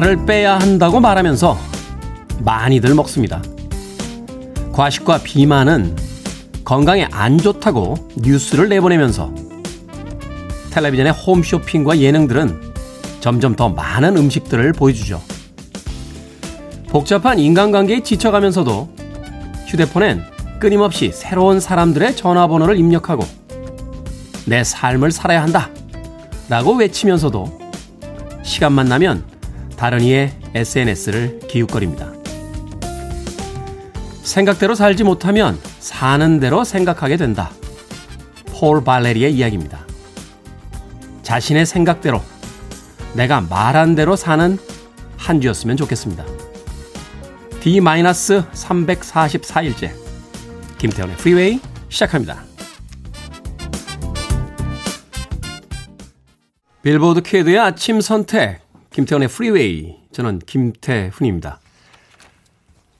살을 빼야 한다고 말하면서 많이들 먹습니다. 과식과 비만은 건강에 안 좋다고 뉴스를 내보내면서 텔레비전의 홈쇼핑과 예능들은 점점 더 많은 음식들을 보여주죠. 복잡한 인간관계에 지쳐가면서도 휴대폰엔 끊임없이 새로운 사람들의 전화번호를 입력하고 내 삶을 살아야 한다 라고 외치면서도 시간만 나면 다른 이의 SNS를 기웃거립니다. 생각대로 살지 못하면 사는 대로 생각하게 된다. 폴 발레리의 이야기입니다. 자신의 생각대로 내가 말한 대로 사는 한 주였으면 좋겠습니다. D-344일째 김태훈의 프리웨이 시작합니다. 빌보드 키드의 아침 선택 김태훈의 프리웨이 저는 김태훈입니다.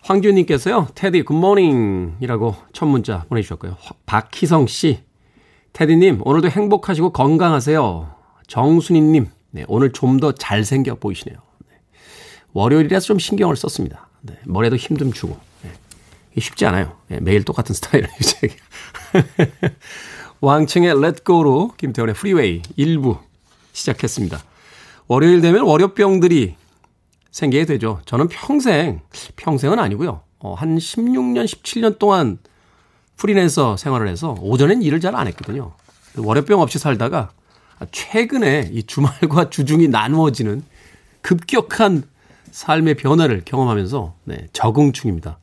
황규님께서요, 테디 Good morning이라고 첫 문자 보내주셨고요. 박희성 씨, 테디님, 오늘도 행복하시고 건강하세요. 정순희님, 네, 오늘 좀 더 잘생겨 보이시네요. 네. 월요일이라서 좀 신경을 썼습니다. 네, 머리에도 힘 좀 주고. 네. 쉽지 않아요. 네, 매일 똑같은 스타일을 유지하기. 왕청의 Go로 김태훈의 프리웨이 1부 시작했습니다. 월요일 되면 월요병들이 생기게 되죠. 저는 평생, 평생은 아니고요. 어, 한 16년, 17년 동안 프리랜서 생활을 해서 오전엔 일을 잘 안 했거든요. 월요병 없이 살다가 최근에 이 주말과 주중이 나누어지는 급격한 삶의 변화를 경험하면서 네, 적응 중입니다.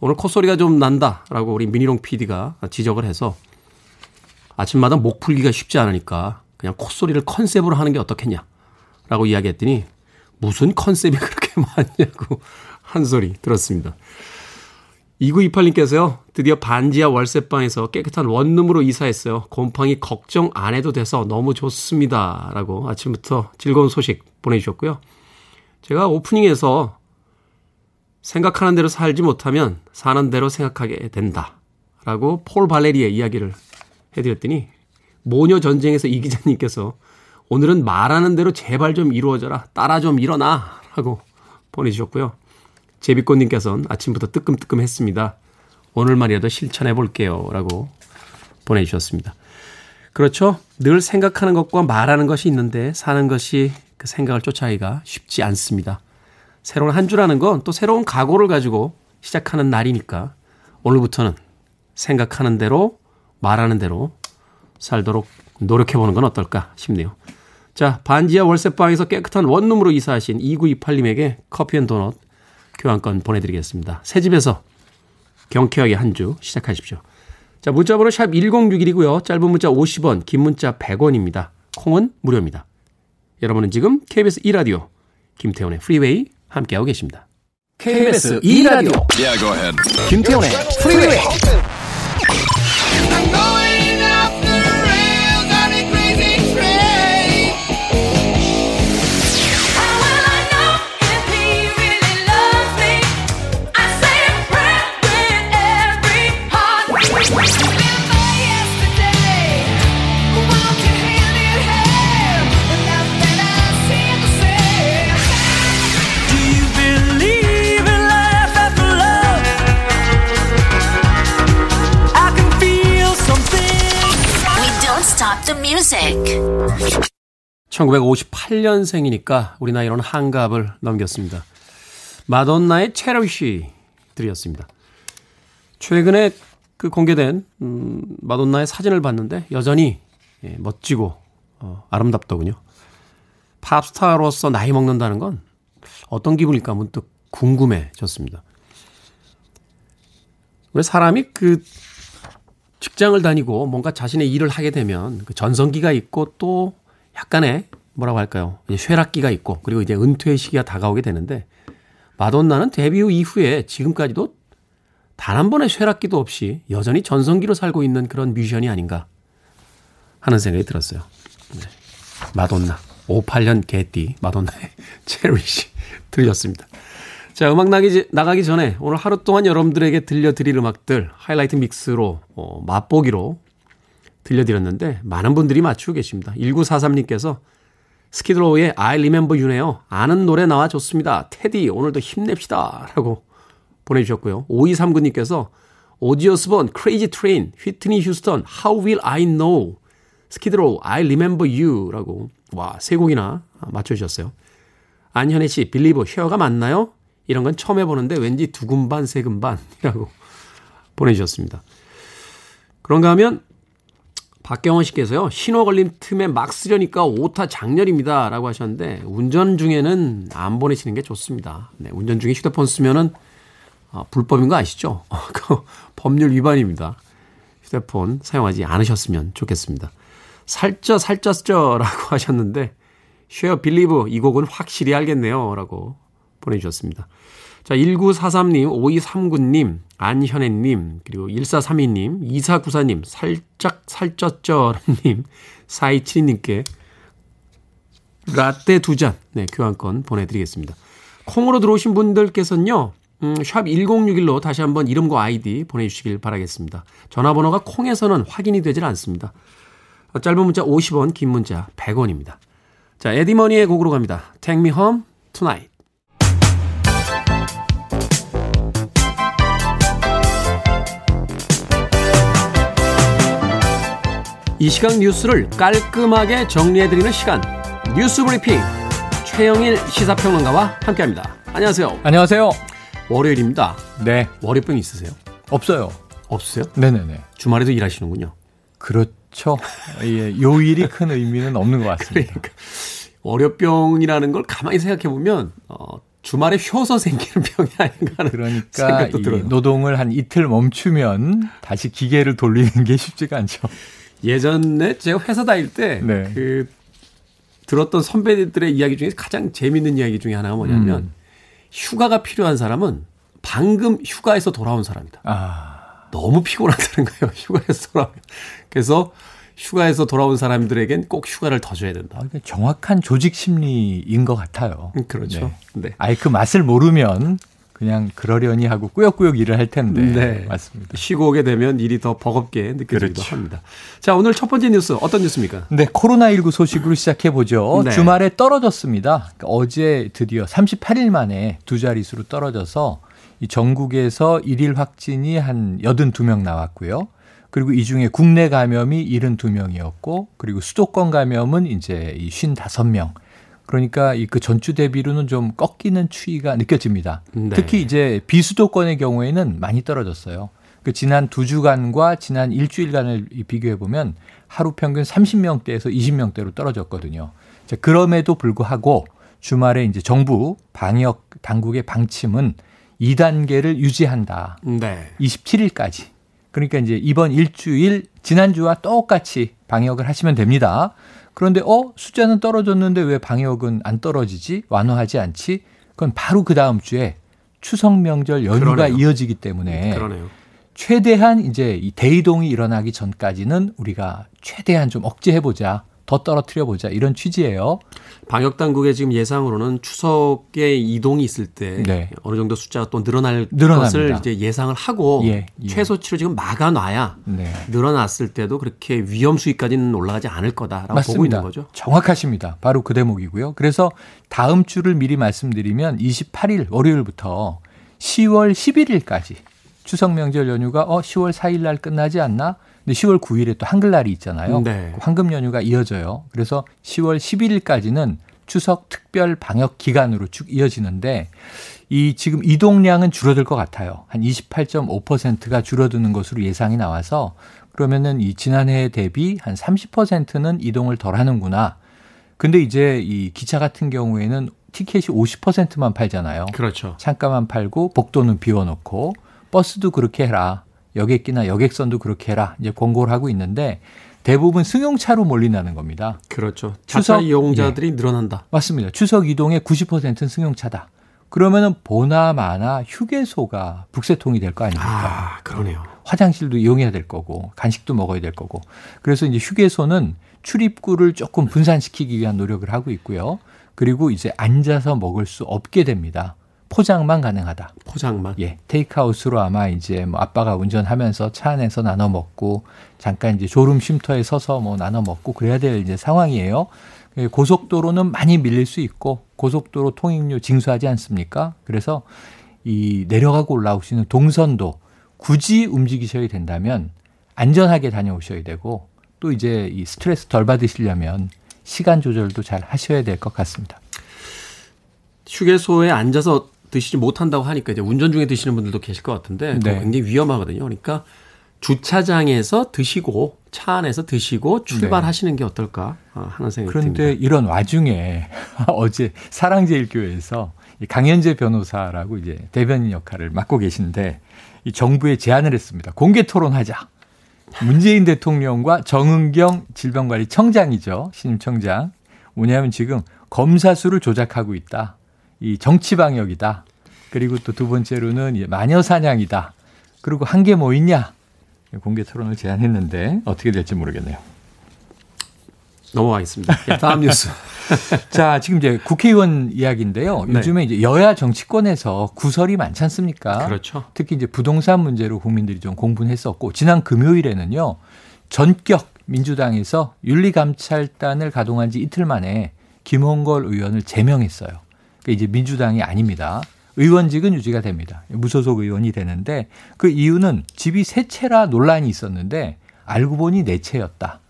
오늘 콧소리가 좀 난다라고 우리 미니롱 PD가 지적을 해서 아침마다 목 풀기가 쉽지 않으니까 그냥 콧소리를 컨셉으로 하는 게 어떻겠냐 라고 이야기했더니 무슨 컨셉이 그렇게 많냐고 한 소리 들었습니다. 2928님께서요, 드디어 반지하 월세방에서 깨끗한 원룸으로 이사했어요. 곰팡이 걱정 안 해도 돼서 너무 좋습니다. 라고 아침부터 즐거운 소식 보내주셨고요. 제가 오프닝에서 생각하는 대로 살지 못하면 사는 대로 생각하게 된다. 라고 폴 발레리의 이야기를 해드렸더니 모녀 전쟁에서 이 기자님께서 오늘은 말하는 대로 제발 좀 이루어져라. 따라 좀 일어나. 라고 보내주셨고요. 제비꽃님께서는 아침부터 뜨끔뜨끔 했습니다. 오늘말이라도 실천해 볼게요. 라고 보내주셨습니다. 그렇죠. 늘 생각하는 것과 말하는 것이 있는데 사는 것이 그 생각을 쫓아가기가 쉽지 않습니다. 새로운 한 주라는 건 또 새로운 각오를 가지고 시작하는 날이니까 오늘부터는 생각하는 대로 말하는 대로 살도록 노력해 보는 건 어떨까 싶네요. 자, 반지하 월세방에서 깨끗한 원룸으로 이사하신 2928님에게 커피 and 도넛 교환권 보내드리겠습니다. 새 집에서 경쾌하게 한 주 시작하십시오. 자, 문자번호 샵 1061이고요. 짧은 문자 50원, 긴 문자 100원입니다. 콩은 무료입니다. 여러분은 지금 KBS 2라디오 김태훈의 프리웨이 함께하고 계십니다. KBS 2라디오 yeah, 김태훈의 프리웨이 the music. 1958년생이니까 우리 나이로는 한갑을 넘겼습니다. 마돈나의 체러시 들이었습니다. 최근에 그 공개된 음, 마돈나의 사진을 봤는데 여전히 예, 멋지고 어, 아름답더군요. 팝스타로서 나이 먹는다는 건 어떤 기분일까 문득 궁금해졌습니다. 왜 사람이 그 직장을 다니고 뭔가 자신의 일을 하게 되면 그 전성기가 있고 또 약간의 뭐라고 할까요? 쇠락기가 있고 그리고 이제 은퇴의 시기가 다가오게 되는데 마돈나는 데뷔 후 이후에 지금까지도 단 한 번의 쇠락기도 없이 여전히 전성기로 살고 있는 그런 뮤지션이 아닌가 하는 생각이 들었어요. 네. 마돈나. 58년 개띠 마돈나의 체리시 들렸습니다. 자, 음악 나기, 나가기 전에 오늘 하루 동안 여러분들에게 들려드릴 음악들 하이라이트 믹스로 어, 맛보기로 들려드렸는데 많은 분들이 맞추고 계십니다. 1943님께서 스키드로우의 I Remember You네요. 아는 노래 나와 좋습니다. 테디 오늘도 힘냅시다. 라고 보내주셨고요. 5239님께서 오지 오스본 Crazy Train 휘트니 휴스턴 How Will I Know 스키드로우 I Remember You 라고 와 세 곡이나 맞춰주셨어요. 안현애 씨 빌리브 쉐어가 맞나요? 이런 건 처음 해보는데 왠지 두근반 세근반이라고 보내주셨습니다. 그런가 하면 박경원 씨께서요, 신호 걸림 틈에 막 쓰려니까 오타 장렬입니다. 라고 하셨는데, 운전 중에는 안 보내시는 게 좋습니다. 네, 운전 중에 휴대폰 쓰면은, 아, 불법인 거 아시죠? 그 법률 위반입니다. 휴대폰 사용하지 않으셨으면 좋겠습니다. 살쪄, 살쪘죠? 라고 하셨는데, 쉐어 빌리브 이 곡은 확실히 알겠네요. 라고 보내주셨습니다. 자, 1943님, 5239님, 안현애님, 그리고 1432님, 2494님, 살짝 살쪘죠님, 4272님께 라떼 두 잔, 네, 교환권 보내드리겠습니다. 콩으로 들어오신 분들께서는요, 음, 샵 1061로 다시 한번 이름과 아이디 보내주시길 바라겠습니다. 전화번호가 콩에서는 확인이 되질 않습니다. 짧은 문자 50원, 긴 문자 100원입니다. 자, 에디머니의 곡으로 갑니다. Take me home tonight. 이 시각 뉴스를 깔끔하게 정리해드리는 시간 뉴스 브리핑 최영일 시사평론가와 함께합니다. 안녕하세요. 안녕하세요. 월요일입니다. 네. 월요병 있으세요? 없어요. 없으세요? 네네네. 주말에도 일하시는군요. 그렇죠. 예, 요일이 큰 의미는 없는 것 같습니다. 그러니까 월요병이라는 걸 가만히 생각해 보면 어, 주말에 쉬어서 생기는 병이 아닌가 하는 그러니까 생각도 들어요. 노동을 한 이틀 멈추면 다시 기계를 돌리는 게 쉽지가 않죠. 예전에 제가 회사 다닐 때, 네. 그, 들었던 선배들의 이야기 중에 가장 재밌는 이야기 중에 하나가 뭐냐면, 음. 휴가가 필요한 사람은 방금 휴가에서 돌아온 사람이다. 아, 너무 피곤하다는 거예요, 휴가에서 돌아오면. 그래서 휴가에서 돌아온 사람들에겐 꼭 휴가를 더 줘야 된다. 이게 정확한 조직 심리인 것 같아요. 음, 그렇죠. 네. 네. 아예 그 맛을 모르면 그냥 그러려니 하고 꾸역꾸역 일을 할 텐데. 네. 맞습니다. 쉬고 오게 되면 일이 더 버겁게 느껴지기도 그렇죠. 합니다. 자, 오늘 첫 번째 뉴스 어떤 뉴스입니까? 네, 코로나19 소식으로 시작해 보죠. 네. 주말에 떨어졌습니다. 그러니까 어제 드디어 38일 만에 두 자릿수로 떨어져서 이 전국에서 일일 확진이 한 82명 나왔고요. 그리고 이 중에 국내 감염이 72명이었고, 그리고 수도권 감염은 이제 이 55명. 그러니까 이 그 전주 대비로는 좀 꺾이는 추이가 느껴집니다. 네. 특히 이제 비수도권의 경우에는 많이 떨어졌어요. 그 지난 두 주간과 지난 일주일간을 비교해 보면 하루 평균 30명대에서 20명대로 떨어졌거든요. 자, 그럼에도 불구하고 주말에 이제 정부 방역 당국의 방침은 2단계를 유지한다. 네. 27일까지. 그러니까 이제 이번 일주일 지난주와 똑같이 방역을 하시면 됩니다. 그런데 어 숫자는 떨어졌는데 왜 방역은 안 떨어지지? 완화하지 않지? 그건 바로 그 다음 주에 추석 명절 연휴가 그러네요. 이어지기 때문에 그러네요. 최대한 이제 이 대이동이 일어나기 전까지는 우리가 최대한 좀 억제해 보자. 더 떨어뜨려 보자. 이런 취지예요. 방역 당국의 지금 예상으로는 추석에 이동이 있을 때 네. 어느 정도 숫자가 또 늘어날 늘어납니다. 것을 이제 예상을 하고 예, 예. 최소치로 지금 막아놔야 네. 늘어났을 때도 그렇게 위험 수위까지는 올라가지 않을 거다라고 보고 맞습니다. 있는 거죠. 정확하십니다. 바로 그 대목이고요. 그래서 다음 주를 미리 말씀드리면 28일 월요일부터 10월 11일까지 추석 명절 연휴가 어 10월 4일 날 끝나지 않나? 근데 10월 9일에 또 한글날이 있잖아요. 네. 그 황금 연휴가 이어져요. 그래서 10월 11일까지는 추석 특별 방역 기간으로 쭉 이어지는데 이 지금 이동량은 줄어들 것 같아요. 한 28.5%가 줄어드는 것으로 예상이 나와서 그러면은 이 지난해 대비 한 30%는 이동을 덜 하는구나. 근데 이제 이 기차 같은 경우에는 티켓이 50%만 팔잖아요. 그렇죠. 창가만 팔고 복도는 비워놓고 버스도 그렇게 해라. 여객기나 여객선도 그렇게 해라. 이제 권고를 하고 있는데 대부분 승용차로 몰린다는 겁니다. 그렇죠. 추석- 자차 이용자들이 늘어난다. 맞습니다. 추석 이동의 90%는 승용차다. 그러면은 보나 마나 휴게소가 북새통이 될 거 아닙니까? 아, 그러네요. 화장실도 이용해야 될 거고 간식도 먹어야 될 거고. 그래서 이제 휴게소는 출입구를 조금 분산시키기 위한 노력을 하고 있고요. 그리고 이제 앉아서 먹을 수 없게 됩니다. 포장만 가능하다. 포장만. 예, 테이크아웃으로 아마 이제 뭐 아빠가 운전하면서 차 안에서 나눠 먹고 잠깐 이제 졸음 쉼터에 서서 뭐 나눠 먹고 그래야 될 이제 상황이에요. 예, 고속도로는 많이 밀릴 수 있고 고속도로 통행료 징수하지 않습니까? 그래서 이 내려가고 올라오시는 동선도 굳이 움직이셔야 된다면 안전하게 다녀오셔야 되고 또 이제 이 스트레스 덜 받으시려면 시간 조절도 잘 하셔야 될 것 같습니다. 휴게소에 앉아서 드시지 못한다고 하니까 이제 운전 중에 드시는 분들도 계실 것 같은데 네. 굉장히 위험하거든요. 그러니까 주차장에서 드시고 차 안에서 드시고 출발하시는 네. 게 어떨까 하는 생각이 그런데 듭니다. 이런 와중에 어제 사랑제일교회에서 강현재 변호사라고 이제 대변인 역할을 맡고 계신데 이 정부에 제안을 했습니다. 공개 토론하자. 문재인 대통령과 정은경 질병관리청장이죠. 신임 청장. 뭐냐면 지금 검사 수를 조작하고 있다. 이 정치 방역이다. 그리고 또 두 번째로는 마녀 사냥이다. 그리고 한 게 뭐 있냐? 공개 토론을 제안했는데 어떻게 될지 모르겠네요. 넘어가겠습니다. 예, 다음 뉴스. 자, 지금 이제 국회의원 이야기인데요. 네. 요즘에 이제 여야 정치권에서 구설이 많지 않습니까? 그렇죠. 특히 이제 부동산 문제로 국민들이 좀 공분했었고 지난 금요일에는요. 전격 민주당에서 윤리감찰단을 가동한 지 이틀 만에 김홍걸 의원을 제명했어요. 그러니까 이제 민주당이 아닙니다. 의원직은 유지가 됩니다. 무소속 의원이 되는데 그 이유는 집이 세 채라 논란이 있었는데 알고 보니 네 채였다.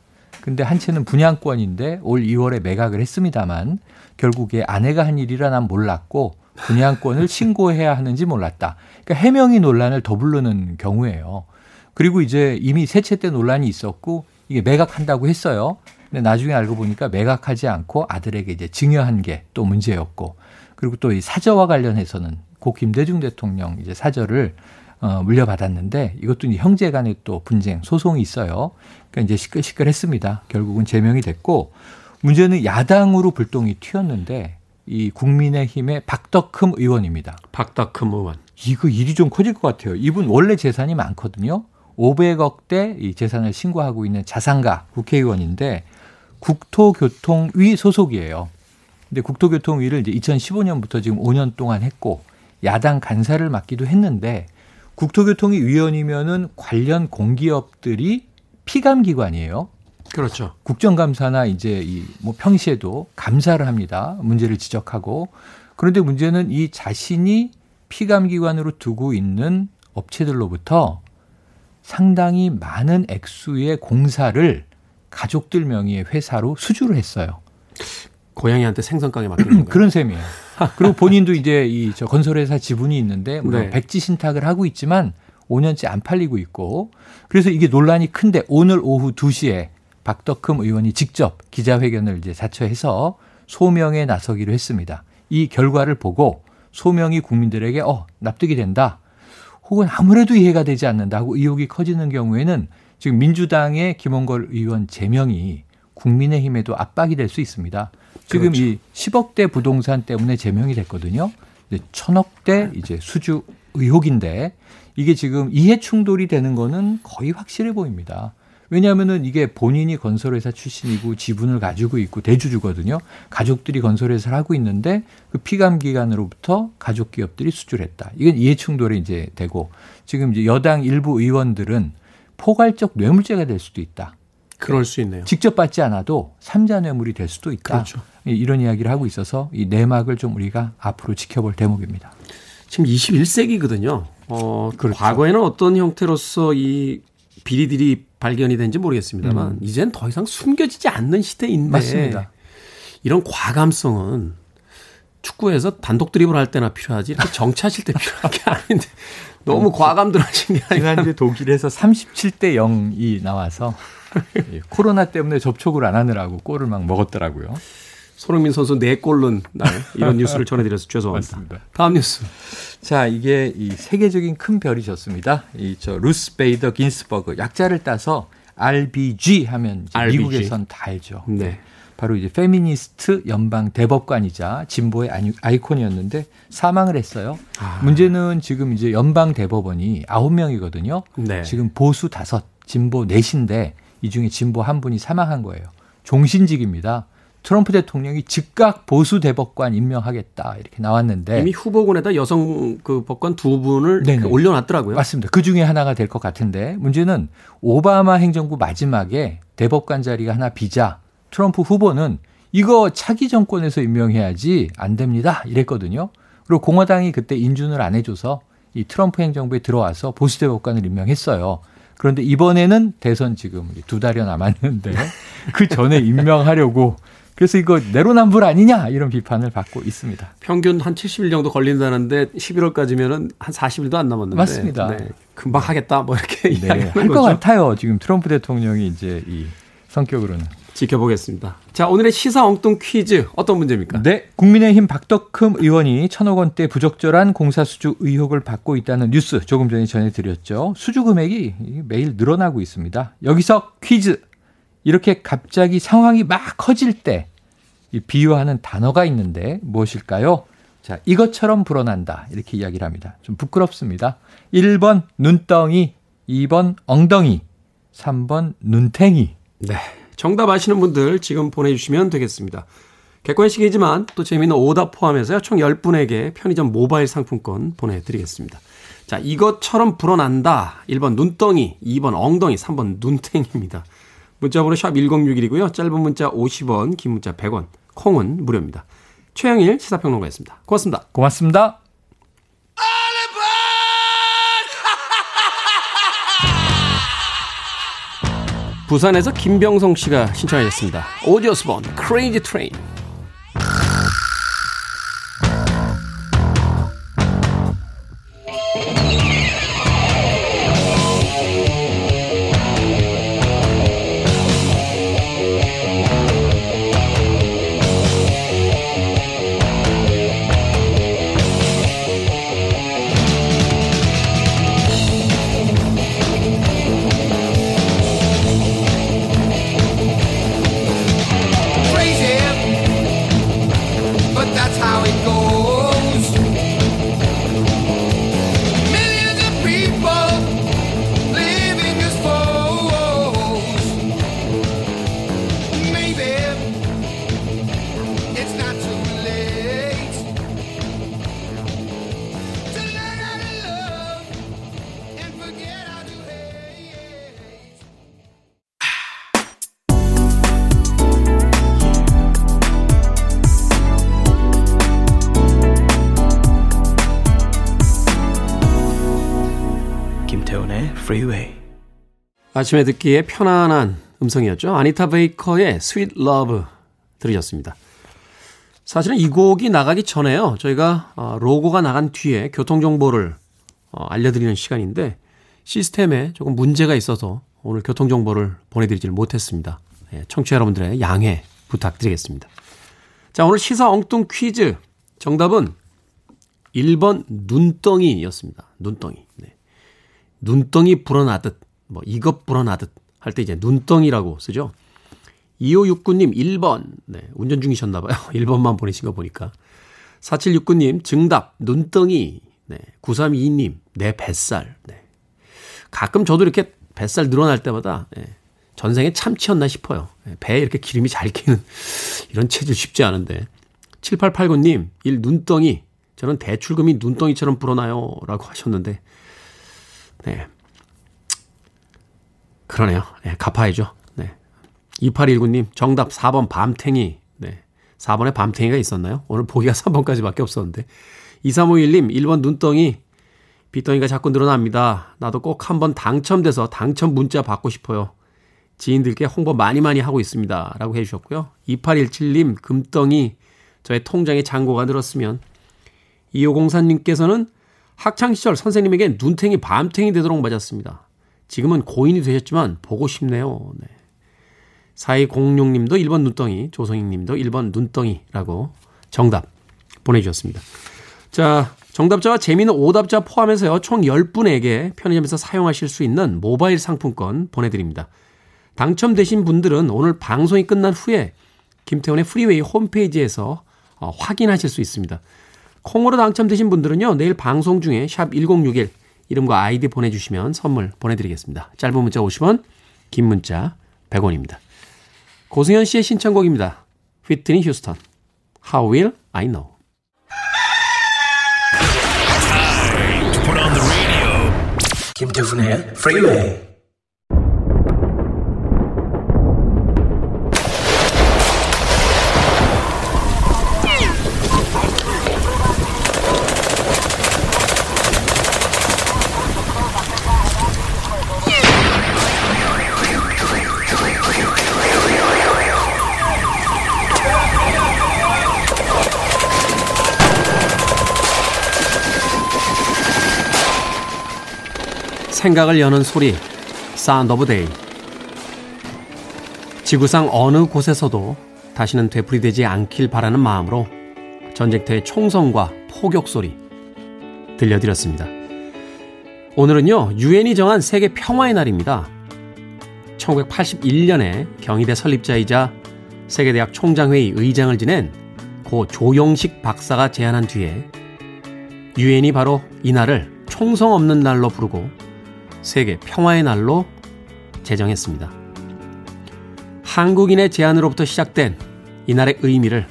근데 한 채는 분양권인데 올 2월에 매각을 했습니다만 결국에 아내가 한 일이라 난 몰랐고 분양권을 신고해야 하는지 몰랐다. 그러니까 해명이 논란을 더 부르는 경우예요. 그리고 이제 이미 세 채 때 논란이 있었고 이게 매각한다고 했어요. 근데 나중에 알고 보니까 매각하지 않고 아들에게 이제 증여한 게 또 문제였고 그리고 또 이 사저와 관련해서는 고 김대중 대통령 이제 사저를 어, 물려받았는데 이것도 이제 형제 간의 또 분쟁, 소송이 있어요. 그러니까 이제 시끌시끌했습니다. 결국은 제명이 됐고 문제는 야당으로 불똥이 튀었는데 이 국민의힘의 박덕흠 의원입니다. 박덕흠 의원. 이거 일이 좀 커질 것 같아요. 이분 원래 재산이 많거든요. 500억 대 이 재산을 신고하고 있는 자산가 국회의원인데 국토교통위 소속이에요. 근데 국토교통위를 이제 2015년부터 지금 5년 동안 했고 야당 간사를 맡기도 했는데 국토교통위 위원이면은 관련 공기업들이 피감 기관이에요. 그렇죠. 국정감사나 이제 이 뭐 평시에도 감사를 합니다. 문제를 지적하고 그런데 문제는 이 자신이 피감 기관으로 두고 있는 업체들로부터 상당히 많은 액수의 공사를 가족들 명의의 회사로 수주를 했어요. 고양이한테 생선가게 맡기는 그런 셈이에요. 그리고 본인도 이제 이 저 건설회사 지분이 있는데 뭐 네. 백지 신탁을 하고 있지만 5년째 안 팔리고 있고 그래서 이게 논란이 큰데 오늘 오후 2시에 박덕흠 의원이 직접 기자회견을 이제 자처해서 소명에 나서기로 했습니다. 이 결과를 보고 소명이 국민들에게 어 납득이 된다. 혹은 아무래도 이해가 되지 않는다 고 의혹이 커지는 경우에는 지금 민주당의 김원걸 의원 제명이 국민의힘에도 압박이 될 수 있습니다. 지금 그렇죠. 이 10억대 부동산 때문에 제명이 됐거든요. 근데 천억대 이제 수주 의혹인데 이게 지금 이해 충돌이 되는 거는 거의 확실해 보입니다. 왜냐하면은 이게 본인이 건설회사 출신이고 지분을 가지고 있고 대주주거든요. 가족들이 건설회사를 하고 있는데 그 피감 기관으로부터 가족 기업들이 수주를 했다. 이건 이해 충돌이 이제 되고 지금 이제 여당 일부 의원들은 포괄적 뇌물죄가 될 수도 있다. 그럴 수 있네요. 직접 받지 않아도 삼자 뇌물이 될 수도 있다. 그렇죠. 이런 이야기를 하고 있어서 이 내막을 좀 우리가 앞으로 지켜볼 대목입니다. 지금 21세기거든요. 어, 그렇죠. 과거에는 어떤 형태로서 이 비리들이 발견이 된지 모르겠습니다만 음. 이젠 더 이상 숨겨지지 않는 시대인데 맞습니다. 이런 과감성은 축구에서 단독 드리블 할 때나 필요하지 이렇게 정치하실 때 필요한 게 아닌데 너무 어, 과감들 하신 게 아니라 지난주 독일에서 37대 0이 나와서 예, 코로나 때문에 접촉을 안 하느라고 골을 막 먹었더라고요. 손흥민 선수 네골 날 이런 뉴스를 전해드려서 죄송합니다. 맞습니다. 다음 뉴스. 자, 이게 이 세계적인 큰 별이셨습니다. 이 저 루스 베이더 긴스버그 약자를 따서 RBG 하면 RBG. 미국에선 다 알죠. 네. 바로 이제 페미니스트 연방 대법관이자 진보의 아이콘이었는데 사망을 했어요. 아. 문제는 지금 이제 연방 대법원이 9명이거든요. 네. 지금 보수 5, 진보 4인데 이 중에 진보 한 분이 사망한 거예요. 종신직입니다. 트럼프 대통령이 즉각 보수 대법관 임명하겠다 이렇게 나왔는데 이미 후보군에다 여성 그 법관 두 분을 그 올려놨더라고요. 맞습니다. 그 중에 하나가 될 것 같은데 문제는 오바마 행정부 마지막에 대법관 자리가 하나 비자 트럼프 후보는 이거 차기 정권에서 임명해야지 안 됩니다 이랬거든요. 그리고 공화당이 그때 인준을 안 해줘서 이 트럼프 행정부에 들어와서 보수 대법관을 임명했어요. 그런데 이번에는 대선 지금 두 달여 남았는데 그 전에 임명하려고 그래서 이거 내로남불 아니냐 이런 비판을 받고 있습니다. 평균 한 70일 정도 걸린다는데 11월까지면은 한 40일도 안 남았는데 맞습니다. 네, 금방 하겠다 뭐 이렇게 네, 이야기하는 것 같아요. 지금 트럼프 대통령이 이제 이 성격으로는 지켜보겠습니다. 자, 오늘의 시사 엉뚱 퀴즈 어떤 문제입니까? 네, 국민의힘 박덕흠 의원이 천억 원대 부적절한 공사 수주 의혹을 받고 있다는 뉴스 조금 전에 전해드렸죠. 수주 금액이 매일 늘어나고 있습니다. 여기서 퀴즈. 이렇게 갑자기 상황이 막 커질 때 비유하는 단어가 있는데 무엇일까요? 자, 이것처럼 불어난다. 이렇게 이야기를 합니다. 좀 부끄럽습니다. 1번 눈덩이, 2번 엉덩이, 3번 눈탱이. 네. 정답 아시는 분들 지금 보내주시면 되겠습니다. 객관식이지만 또 재미있는 오답 포함해서요. 총 10분에게 편의점 모바일 상품권 보내드리겠습니다. 자, 이것처럼 불어난다. 1번 눈덩이, 2번 엉덩이, 3번 눈탱입니다. 문자번호 샵 1061이고요. 짧은 문자 50원, 긴 문자 100원, 콩은 무료입니다. 최영일 시사평론가였습니다. 고맙습니다. 고맙습니다. 부산에서 김병성 씨가 신청하셨습니다. 오지 오스본 Crazy Train. 아침에 듣기에 편안한 음성이었죠. 아니타 베이커의 Sweet Love 들으셨습니다. 사실은 이 곡이 나가기 전에요. 저희가 어, 로고가 나간 뒤에 교통정보를 어, 알려드리는 시간인데 시스템에 조금 문제가 있어서 오늘 교통정보를 보내드리지를 못했습니다. 예, 청취자 여러분들의 양해 부탁드리겠습니다. 자, 오늘 시사 엉뚱 퀴즈. 정답은 1번 눈덩이였습니다. 눈덩이. 네. 눈덩이 불어나듯, 뭐 이것 불어나듯 할 때 이제 눈덩이라고 쓰죠. 2569님 1번. 네, 운전 중이셨나 봐요. 1번만 보내신 거 보니까. 4769님 정답 눈덩이. 네, 9322님 내 뱃살. 네. 가끔 저도 이렇게 뱃살 늘어날 때마다 네, 전생에 참치였나 싶어요. 네, 배에 이렇게 기름이 잘 끼는 이런 체질 쉽지 않은데. 7889님 1 눈덩이. 저는 대출금이 눈덩이처럼 불어나요. 라고 하셨는데 네. 그러네요. 네, 갚아야죠. 네. 2819님, 정답 4번 밤탱이. 네. 4번에 밤탱이가 있었나요? 오늘 보기가 3번까지밖에 없었는데. 2351님, 1번 눈덩이. 빗덩이가 자꾸 늘어납니다. 나도 꼭 한번 당첨돼서 당첨 문자 받고 싶어요. 지인들께 홍보 많이 많이 하고 있습니다. 라고 해주셨고요. 2817님, 금덩이. 저의 통장에 잔고가 늘었으면. 2504님께서는 학창시절 선생님에게 눈탱이 밤탱이 되도록 맞았습니다. 지금은 고인이 되셨지만 보고 싶네요. 네. 4206님도 1번 눈덩이, 조성익 님도 1번 눈덩이라고 정답 보내주셨습니다. 자, 정답자와 재미있는 오답자 포함해서요, 총 10분에게 편의점에서 사용하실 수 있는 모바일 상품권 보내드립니다. 당첨되신 분들은 오늘 방송이 끝난 후에 김태훈의 프리웨이 홈페이지에서 어, 확인하실 수 있습니다. 콩으로 당첨되신 분들은요, 내일 방송 중에 샵 1061 이름과 아이디 보내주시면 선물 보내드리겠습니다. 짧은 문자 50원, 긴 문자 100원입니다. 고승현 씨의 신청곡입니다. 휘트니 휴스턴. How will I know? Put on the radio. 김태훈의 Freeway. 생각을 여는 소리, Sound of Day. 지구상 어느 곳에서도 다시는 되풀이되지 않길 바라는 마음으로 전쟁터의 총성과 포격 소리 들려드렸습니다. 오늘은요, 유엔이 정한 세계 평화의 날입니다. 1981년에 경희대 설립자이자 세계대학 총장회의 의장을 지낸 고 조영식 박사가 제안한 뒤에 유엔이 바로 이 날을 총성 없는 날로 부르고 세계 평화의 날로 제정했습니다. 한국인의 제안으로부터 시작된 이날의 의미를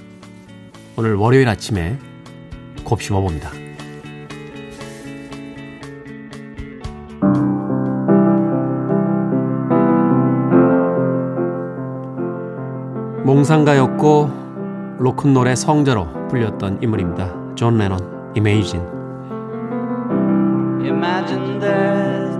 오늘 월요일 아침에 곱씹어 봅니다. 몽상가였고 로큰롤의 성자로 불렸던 인물입니다. 존 레논, Imagine. Imagine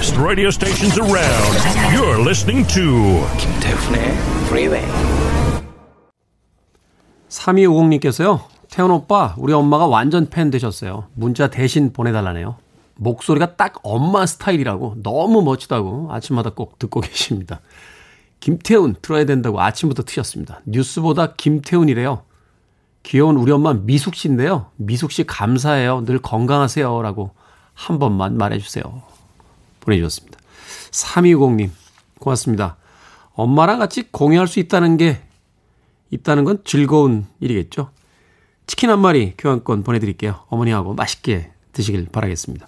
Best radio stations around. You're listening to 김태훈의 Freeway. 3250님께서요. 태훈 오빠, 우리 엄마가 완전 팬 되셨어요. 문자 대신 보내달라네요. 목소리가 딱 엄마 스타일이라고 너무 멋지다고 아침마다 꼭 듣고 계십니다. 김태훈 틀어야 된다고 아침부터 트셨습니다. 뉴스보다 김태훈이래요. 귀여운 우리 엄마 미숙 씨인데요. 미숙 씨 감사해요. 늘 건강하세요. 라고 한 번만 말해주세요. 보내주셨습니다. 3260님, 고맙습니다. 엄마랑 같이 공유할 수 있다는 게, 있다는 건 즐거운 일이겠죠. 치킨 한 마리 교환권 보내드릴게요. 어머니하고 맛있게 드시길 바라겠습니다.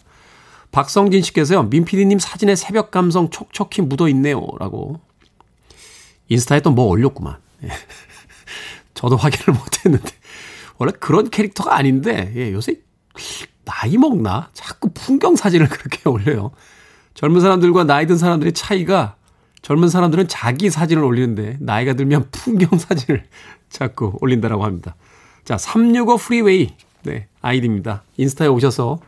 박성진 씨께서요, 민피디님 사진에 새벽 감성 촉촉히 묻어 있네요. 라고. 인스타에 또 뭐 올렸구만. 예. 저도 확인을 못 했는데. 원래 그런 캐릭터가 아닌데, 예, 요새 나이 먹나? 자꾸 풍경 사진을 그렇게 올려요. 젊은 사람들과 나이 든 사람들의 차이가 젊은 사람들은 자기 사진을 올리는데 나이가 들면 풍경 사진을 자꾸 올린다라고 합니다. 자, 365 프리웨이. 네, 아이디입니다. 인스타에 오셔서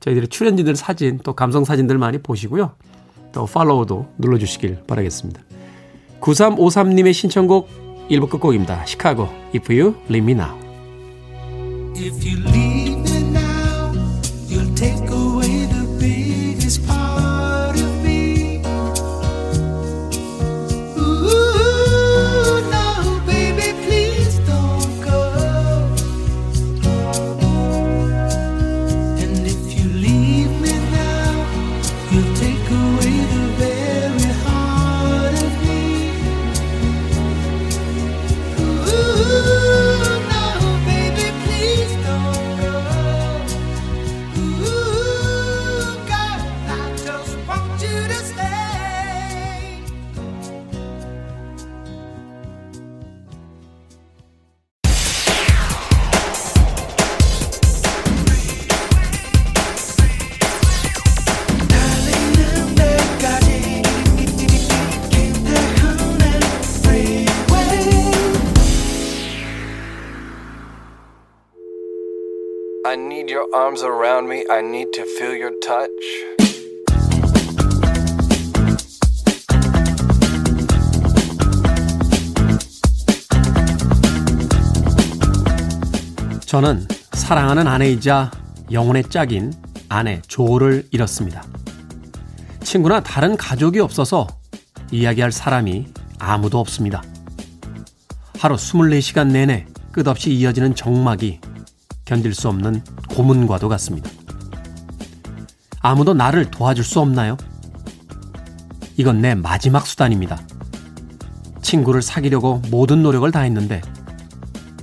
저희들의 출연진들 사진, 또 감성 사진들 많이 보시고요. 또 팔로우도 눌러주시길 바라겠습니다. 9353님의 신청곡 1부 끝곡입니다. 시카고, If You Leave Me Now. I need your arms around me. I need to feel your touch. 저는 사랑하는 아내이자 영혼의 짝인 아내 조를 잃었습니다. 친구나 다른 가족이 없어서 이야기할 사람이 아무도 없습니다. 하루 24시간 내내 끝없이 이어지는 정막이 견딜 수 없는 고문과도 같습니다. 아무도 나를 도와줄 수 없나요? 이건 내 마지막 수단입니다. 친구를 사귀려고 모든 노력을 다했는데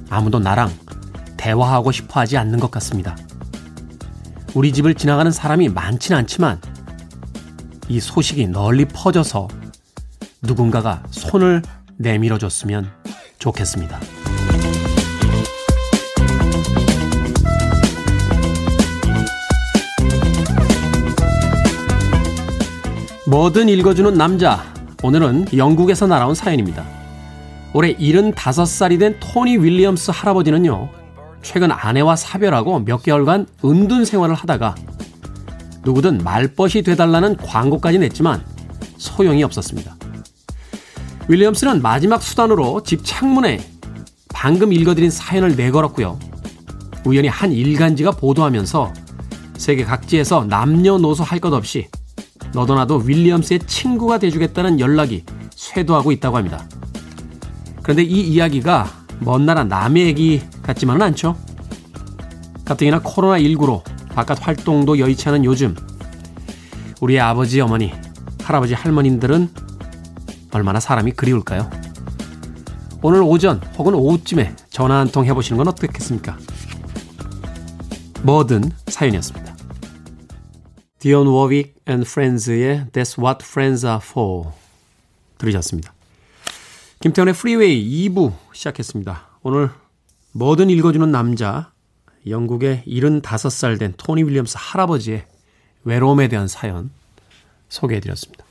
아무도 나랑 대화하고 싶어 하지 않는 것 같습니다. 우리 집을 지나가는 사람이 많진 않지만 이 소식이 널리 퍼져서 누군가가 손을 내밀어 줬으면 좋겠습니다. 뭐든 읽어주는 남자. 오늘은 영국에서 날아온 사연입니다. 올해 75살이 된 토니 윌리엄스 할아버지는요, 최근 아내와 사별하고 몇 개월간 은둔 생활을 하다가 누구든 말벗이 돼달라는 광고까지 냈지만 소용이 없었습니다. 윌리엄스는 마지막 수단으로 집 창문에 방금 읽어드린 사연을 내걸었고요. 우연히 한 일간지가 보도하면서 세계 각지에서 남녀노소 할 것 없이 너도 나도 윌리엄스의 친구가 돼주겠다는 연락이 쇄도하고 있다고 합니다. 그런데 이 이야기가 먼 나라 남의 얘기 같지만은 않죠. 가뜩이나 코로나19로 바깥 활동도 여의치 않은 요즘 우리의 아버지, 어머니, 할아버지, 할머님들은 얼마나 사람이 그리울까요? 오늘 오전 혹은 오후쯤에 전화 한 통 해보시는 건 어떻겠습니까? 뭐든 사연이었습니다. 디온 워윅 앤 프렌즈의 That's What Friends Are For 들으셨습니다. 김태훈의 프리웨이 2부 시작했습니다. 오늘 뭐든 읽어주는 남자 영국의 75살 된 토니 윌리엄스 할아버지의 외로움에 대한 사연 소개해드렸습니다.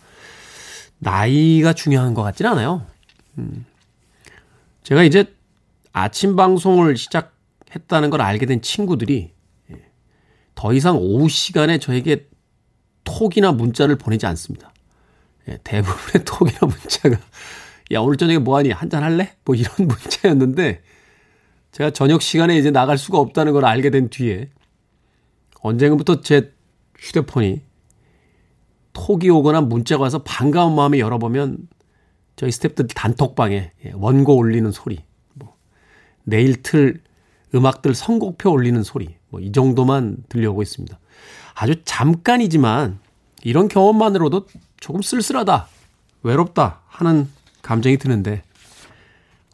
나이가 중요한 것 같진 않아요. 음. 제가 이제 아침 방송을 시작했다는 걸 알게 된 친구들이 더 이상 오후 시간에 저에게 톡이나 문자를 보내지 않습니다. 예, 대부분의 톡이나 문자가 야 오늘 저녁에 뭐하니 한잔 할래? 뭐 이런 문자였는데 제가 저녁 시간에 이제 나갈 수가 없다는 걸 알게 된 뒤에 언젠가부터 제 휴대폰이 톡이 오거나 문자가 와서 반가운 마음에 열어보면 저희 스탭들 단톡방에 예, 원고 올리는 소리, 뭐 내일 틀 음악들 선곡표 올리는 소리, 뭐 이 정도만 들려오고 있습니다. 아주 잠깐이지만 이런 경험만으로도 조금 쓸쓸하다, 외롭다 하는 감정이 드는데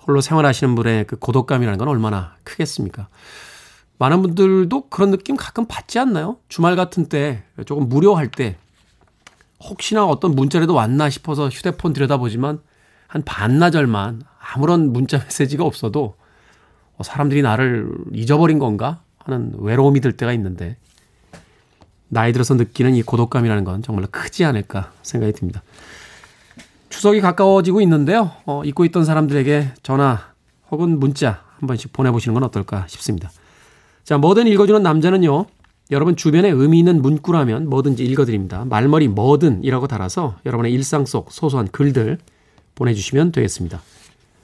홀로 생활하시는 분의 그 고독감이라는 건 얼마나 크겠습니까? 많은 분들도 그런 느낌 가끔 받지 않나요? 주말 같은 때 조금 무료할 때 혹시나 어떤 문자라도 왔나 싶어서 휴대폰 들여다보지만 한 반나절만 아무런 문자 메시지가 없어도 사람들이 나를 잊어버린 건가 하는 외로움이 들 때가 있는데 나이 들어서 느끼는 이 고독감이라는 건 정말 크지 않을까 생각이 듭니다. 추석이 가까워지고 있는데요. 어, 잊고 있던 사람들에게 전화 혹은 문자 한 번씩 보내보시는 건 어떨까 싶습니다. 자, 뭐든 읽어주는 남자는요. 여러분 주변에 의미 있는 문구라면 뭐든지 읽어드립니다. 말머리 뭐든이라고 달아서 여러분의 일상 속 소소한 글들 보내주시면 되겠습니다.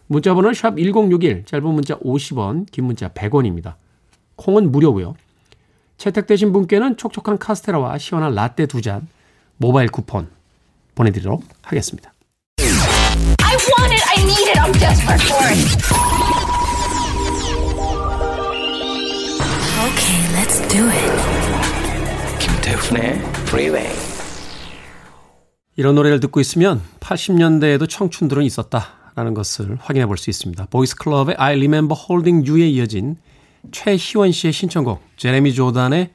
문자 번호는 샵 1061, 짧은 문자 50원, 긴 문자 100원입니다. 콩은 무료고요. 채택되신 분께는 촉촉한 카스테라와 시원한 라떼 두 잔 모바일 쿠폰 보내드리도록 하겠습니다. I want it. I need it. I'm desperate for it. Okay, let's do it. 김태훈의 Freeway. 이런 노래를 듣고 있으면 80년대에도 청춘들은 있었다라는 것을 확인해 볼 수 있습니다. 보이즈 클럽의 I Remember Holding You에 이어진 최희원 씨의 신청곡 제레미 조단의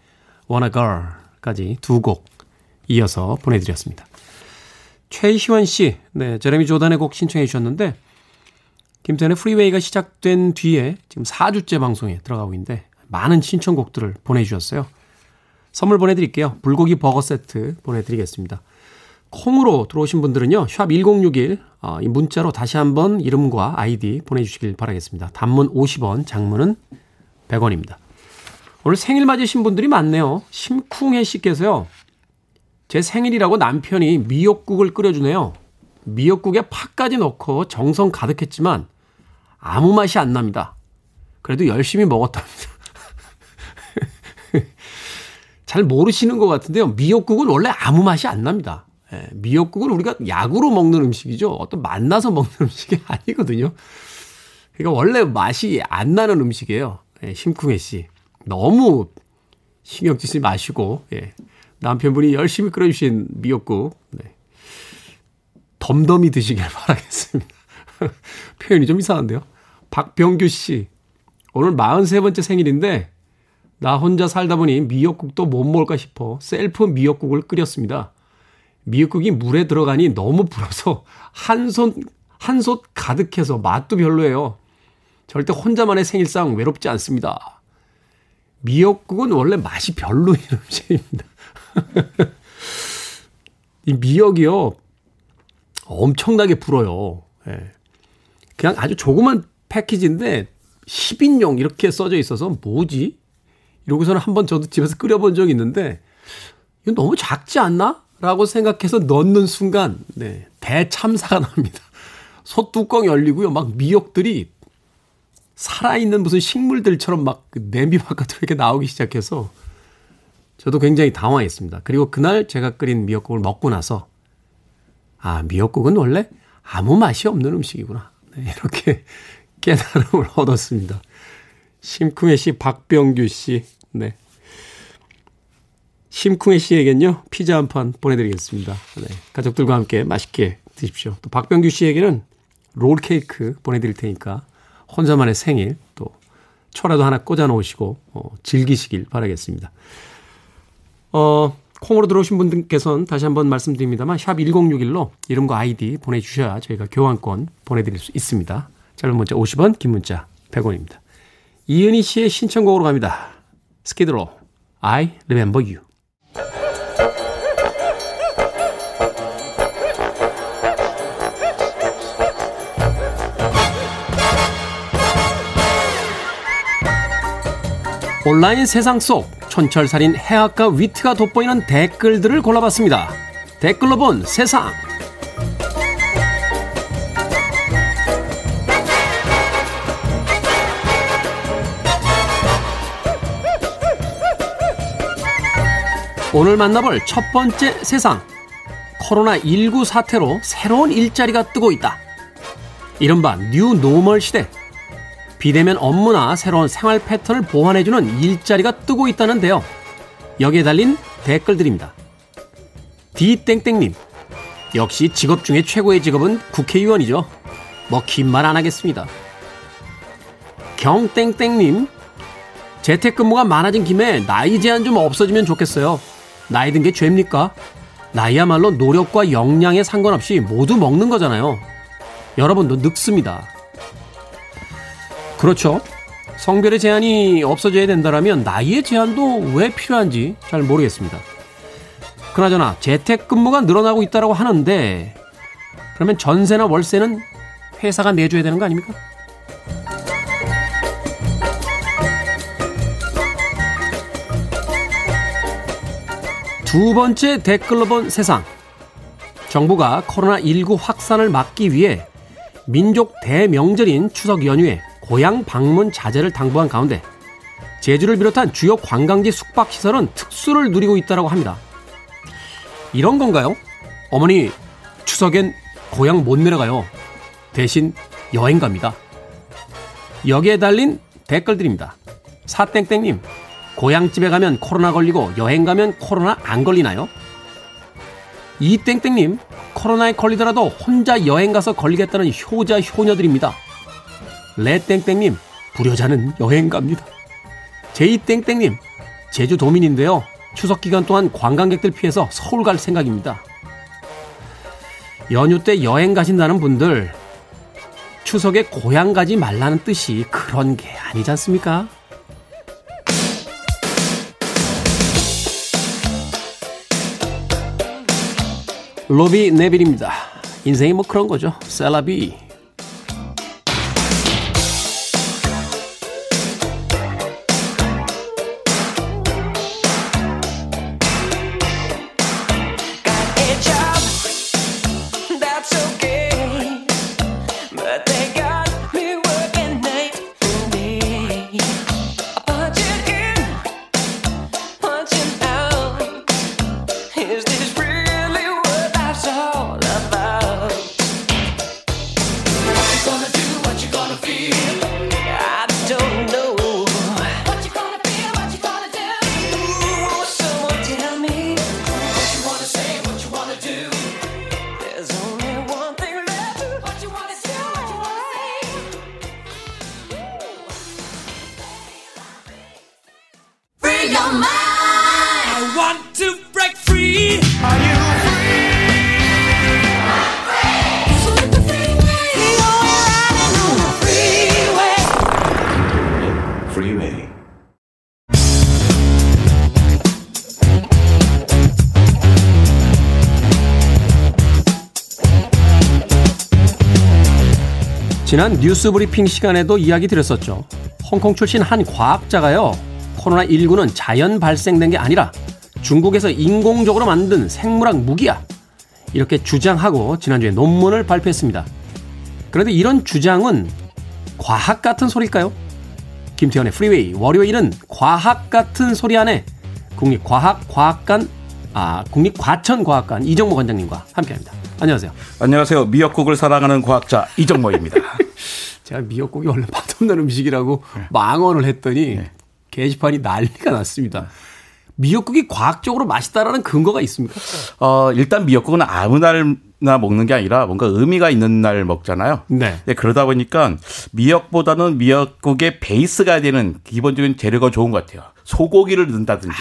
Wanna Girl까지 두 곡 이어서 보내드렸습니다. 최희원 씨, 네, 제레미 조단의 곡 신청해 주셨는데 김태현의 프리웨이가 시작된 뒤에 지금 4주째 방송에 들어가고 있는데 많은 신청곡들을 보내주셨어요. 선물 보내드릴게요. 불고기 버거 세트 보내드리겠습니다. 콩으로 들어오신 분들은요. 샵 1061, 어, 이 문자로 다시 한번 이름과 아이디 보내주시길 바라겠습니다. 단문 50원, 장문은 100원입니다. 오늘 생일 맞으신 분들이 많네요. 심쿵해 씨께서요. 제 생일이라고 남편이 미역국을 끓여주네요. 미역국에 파까지 넣고 정성 가득했지만 아무 맛이 안 납니다. 그래도 열심히 먹었답니다. 잘 모르시는 것 같은데요. 미역국은 원래 아무 맛이 안 납니다. 예, 미역국은 우리가 약으로 먹는 음식이죠. 어떤 만나서 먹는 음식이 아니거든요. 그러니까 원래 맛이 안 나는 음식이에요. 예, 심쿵해 씨. 너무 신경 쓰지 마시고, 예. 남편분이 열심히 끓여주신 미역국, 네. 덤덤히 드시길 바라겠습니다. 표현이 좀 이상한데요. 박병규 씨. 오늘 43번째 생일인데, 나 혼자 살다 보니 미역국도 못 먹을까 싶어 셀프 미역국을 끓였습니다. 미역국이 물에 들어가니 너무 불어서 한 손, 한 솥 가득해서 맛도 별로예요. 절대 혼자만의 생일상 외롭지 않습니다. 미역국은 원래 맛이 별로인 음식입니다. 이 미역이요, 엄청나게 불어요. 예. 그냥 아주 조그만 패키지인데 10인용 이렇게 써져 있어서 뭐지? 이러고서는 한번 저도 집에서 끓여본 적이 있는데 이거 너무 작지 않나? 라고 생각해서 넣는 순간 네, 대참사가 납니다. 솥뚜껑 열리고요. 막 미역들이 살아있는 무슨 식물들처럼 막그 냄비 바깥으로 이렇게 나오기 시작해서 저도 굉장히 당황했습니다. 그리고 그날 제가 끓인 미역국을 먹고 나서 아, 미역국은 원래 아무 맛이 없는 음식이구나. 네, 이렇게 깨달음을 얻었습니다. 심쿵혜 씨, 박병규 씨, 네. 심쿵혜 씨에겐요, 피자 한 판 보내드리겠습니다. 네. 가족들과 함께 맛있게 드십시오. 또 박병규 씨에게는 롤 케이크 보내드릴 테니까 혼자만의 생일 또 초라도 하나 꽂아 놓으시고 어, 즐기시길 바라겠습니다. 어, 콩으로 들어오신 분들께서는 다시 한번 말씀드립니다만 샵 1061로 이름과 아이디 보내주셔야 저희가 교환권 보내드릴 수 있습니다. 짧은 문자 50원, 긴 문자 100원입니다. 이은희 씨의 신청곡으로 갑니다. 스키드로 I Remember You. 온라인 세상 속 촌철살인 해학과 위트가 돋보이는 댓글들을 골라봤습니다. 댓글로 본 세상. 오늘 만나볼 첫 번째 세상. 코로나19 사태로 새로운 일자리가 뜨고 있다. 이른바 뉴 노멀 시대. 비대면 업무나 새로운 생활 패턴을 보완해주는 일자리가 뜨고 있다는데요. 여기에 달린 댓글들입니다. 디땡땡님. 역시 직업 중에 최고의 직업은 국회의원이죠. 뭐 긴 말 안 하겠습니다. 경땡땡님. 재택근무가 많아진 김에 나이 제한 좀 없어지면 좋겠어요. 나이 든 게 죄입니까? 나이야말로 노력과 역량에 상관없이 모두 먹는 거잖아요. 여러분도 늙습니다. 그렇죠. 성별의 제한이 없어져야 된다면 나이의 제한도 왜 필요한지 잘 모르겠습니다. 그나저나 재택근무가 늘어나고 있다고 하는데 그러면 전세나 월세는 회사가 내줘야 되는 거 아닙니까? 두 번째 댓글로 본 세상. 정부가 코로나19 확산을 막기 위해 민족 대명절인 추석 연휴에 고향 방문 자제를 당부한 가운데 제주를 비롯한 주요 관광지 숙박 시설은 특수를 누리고 있다고 합니다. 이런 건가요? 어머니, 추석엔 고향 못 내려가요. 대신 여행 갑니다. 여기에 달린 댓글들입니다. 사땡땡님, 고향집에 가면 코로나 걸리고 여행 가면 코로나 안 걸리나요? 이땡땡님, 코로나에 걸리더라도 혼자 여행 가서 걸리겠다는 효자 효녀들입니다. 레땡땡님, 불효자는 여행 갑니다. 제이땡땡님, 제주 도민인데요. 추석 기간 동안 관광객들 피해서 서울 갈 생각입니다. 연휴 때 여행 가신다는 분들, 추석에 고향 가지 말라는 뜻이 그런 게 아니지 않습니까? 로비 네빌입니다. 인생이 뭐 그런 거죠. 셀라비. 지난 뉴스 브리핑 시간에도 이야기 드렸었죠. 홍콩 출신 한 과학자가요. 코로나19는 자연 발생된 게 아니라 중국에서 인공적으로 만든 생물학 무기야. 이렇게 주장하고 지난주에 논문을 발표했습니다. 그런데 이런 주장은 과학 같은 소리일까요? 김태훈의 프리웨이 월요일은 과학 같은 소리 하네 국립과학과학관 아 국립과천과학관 이정모 관장님과 함께합니다. 안녕하세요. 안녕하세요. 미역국을 사랑하는 과학자 이정모입니다. 제가 미역국이 원래 맛없는 음식이라고 망언을 했더니 게시판이 난리가 났습니다. 미역국이 과학적으로 맛있다라는 근거가 있습니까? 어, 일단 미역국은 아무 날나 먹는 게 아니라 뭔가 의미가 있는 날 먹잖아요. 네. 네, 그러다 보니까 미역보다는 미역국의 베이스가 되는 기본적인 재료가 좋은 것 같아요. 소고기를 넣는다든지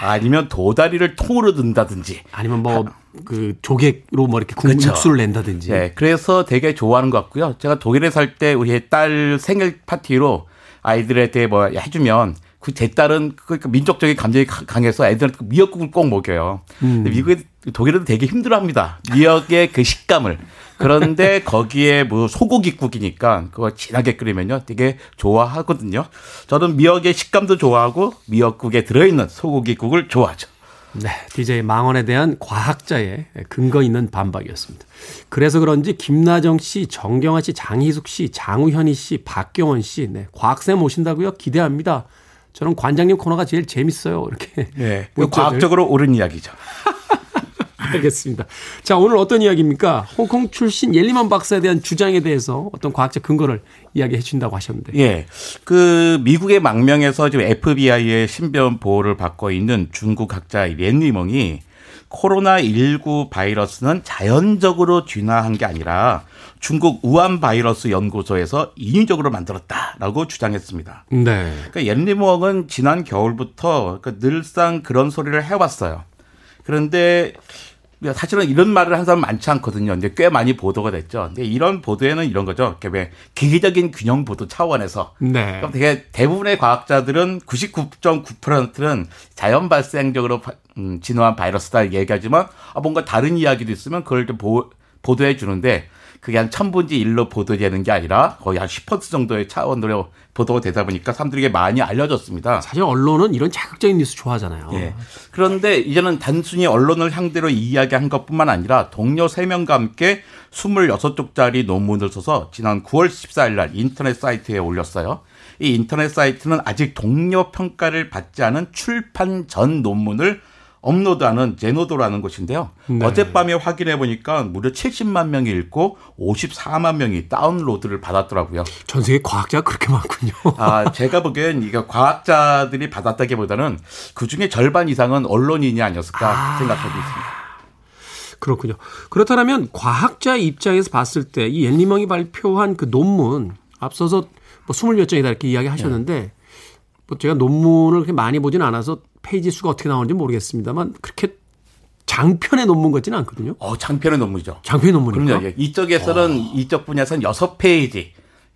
아니면 도다리를 통으로 넣는다든지. 아니면 뭐 그 조개로 뭐 이렇게 국물 그쵸. 육수를 낸다든지. 네, 그래서 되게 좋아하는 것 같고요. 제가 독일에 살 때 우리 딸 생일 파티로 아이들한테 뭐 해주면 그 제 딸은 그 민족적인 감정이 가- 강해서 애들한테 그 미역국을 꼭 먹여요. 근데 미국에 독일에도 되게 힘들어합니다. 미역의 그 식감을. 그런데 거기에 뭐 소고기국이니까 그거 진하게 끓이면요 되게 좋아하거든요. 저는 미역의 식감도 좋아하고 미역국에 들어있는 소고기국을 좋아하죠. 네, DJ 망언에 대한 과학자의 근거 있는 반박이었습니다. 그래서 그런지 김나정 씨, 정경아 씨, 장희숙 씨, 장우현희 씨, 박경원 씨, 네, 과학쌤 오신다고요? 기대합니다. 저는 관장님 코너가 제일 재밌어요. 이렇게. 네. 과학적으로 옳은 이야기죠. 알겠습니다. 자, 오늘 어떤 이야기입니까? 홍콩 출신 옐리만 박사에 대한 주장에 대해서 어떤 과학적 근거를 이야기해 준다고 하셨는데. 예. 그 미국의 망명에서 지금 FBI의 신변 보호를 받고 있는 중국 학자 렌리멍이 코로나19 바이러스는 자연적으로 진화한 게 아니라 중국 우한 바이러스 연구소에서 인위적으로 만들었다라고 주장했습니다. 네. 그러니까 옌리멍은 지난 겨울부터 그러니까 늘상 그런 소리를 해왔어요. 그런데 사실은 이런 말을 한 사람 많지 않거든요. 근데 꽤 많이 보도가 됐죠. 근데 이런 보도에는 이런 거죠. 이렇게 기계적인 균형 보도 차원에서 네. 그럼 되게 대부분의 과학자들은 99.9%는 자연 발생적으로 바- 음, 진화한 바이러스다 얘기하지만 아, 뭔가 다른 이야기도 있으면 그걸 좀 보, 보도해 주는데 그게 한 천분지 일로 보도되는 게 아니라 거의 한 10% 정도의 차원으로 보도가 되다 보니까 사람들에게 많이 알려졌습니다. 사실 언론은 이런 자극적인 뉴스 좋아하잖아요. 예. 그런데 이제는 단순히 언론을 상대로 이야기한 것뿐만 아니라 동료 3명과 함께 26쪽짜리 논문을 써서 지난 9월 14일 날 인터넷 사이트에 올렸어요. 이 인터넷 사이트는 아직 동료 평가를 받지 않은 출판 전 논문을 업로드하는 제노도라는 곳인데요. 네. 어젯밤에 확인해 보니까 무려 70만 명이 읽고 54만 명이 다운로드를 받았더라고요. 전 세계 과학자가 그렇게 많군요. 아, 제가 보기엔 이거 과학자들이 받았다기보다는 그 중에 절반 이상은 언론인이 아니었을까 생각하고 있습니다. 그렇군요. 그렇다면 과학자 입장에서 봤을 때이 옌리멍이 발표한 그 논문 앞서서 뭐 20몇 장이다 이렇게 이야기 하셨는데 뭐 제가 논문을 그렇게 많이 보진 않아서 페이지 수가 어떻게 나오는지 모르겠습니다만 그렇게 장편의 논문 같지는 않거든요. 어, 장편의 논문이죠. 장편의 논문입니까? 그럼요. 예. 이쪽에서는 이쪽 분야에서는 6페이지,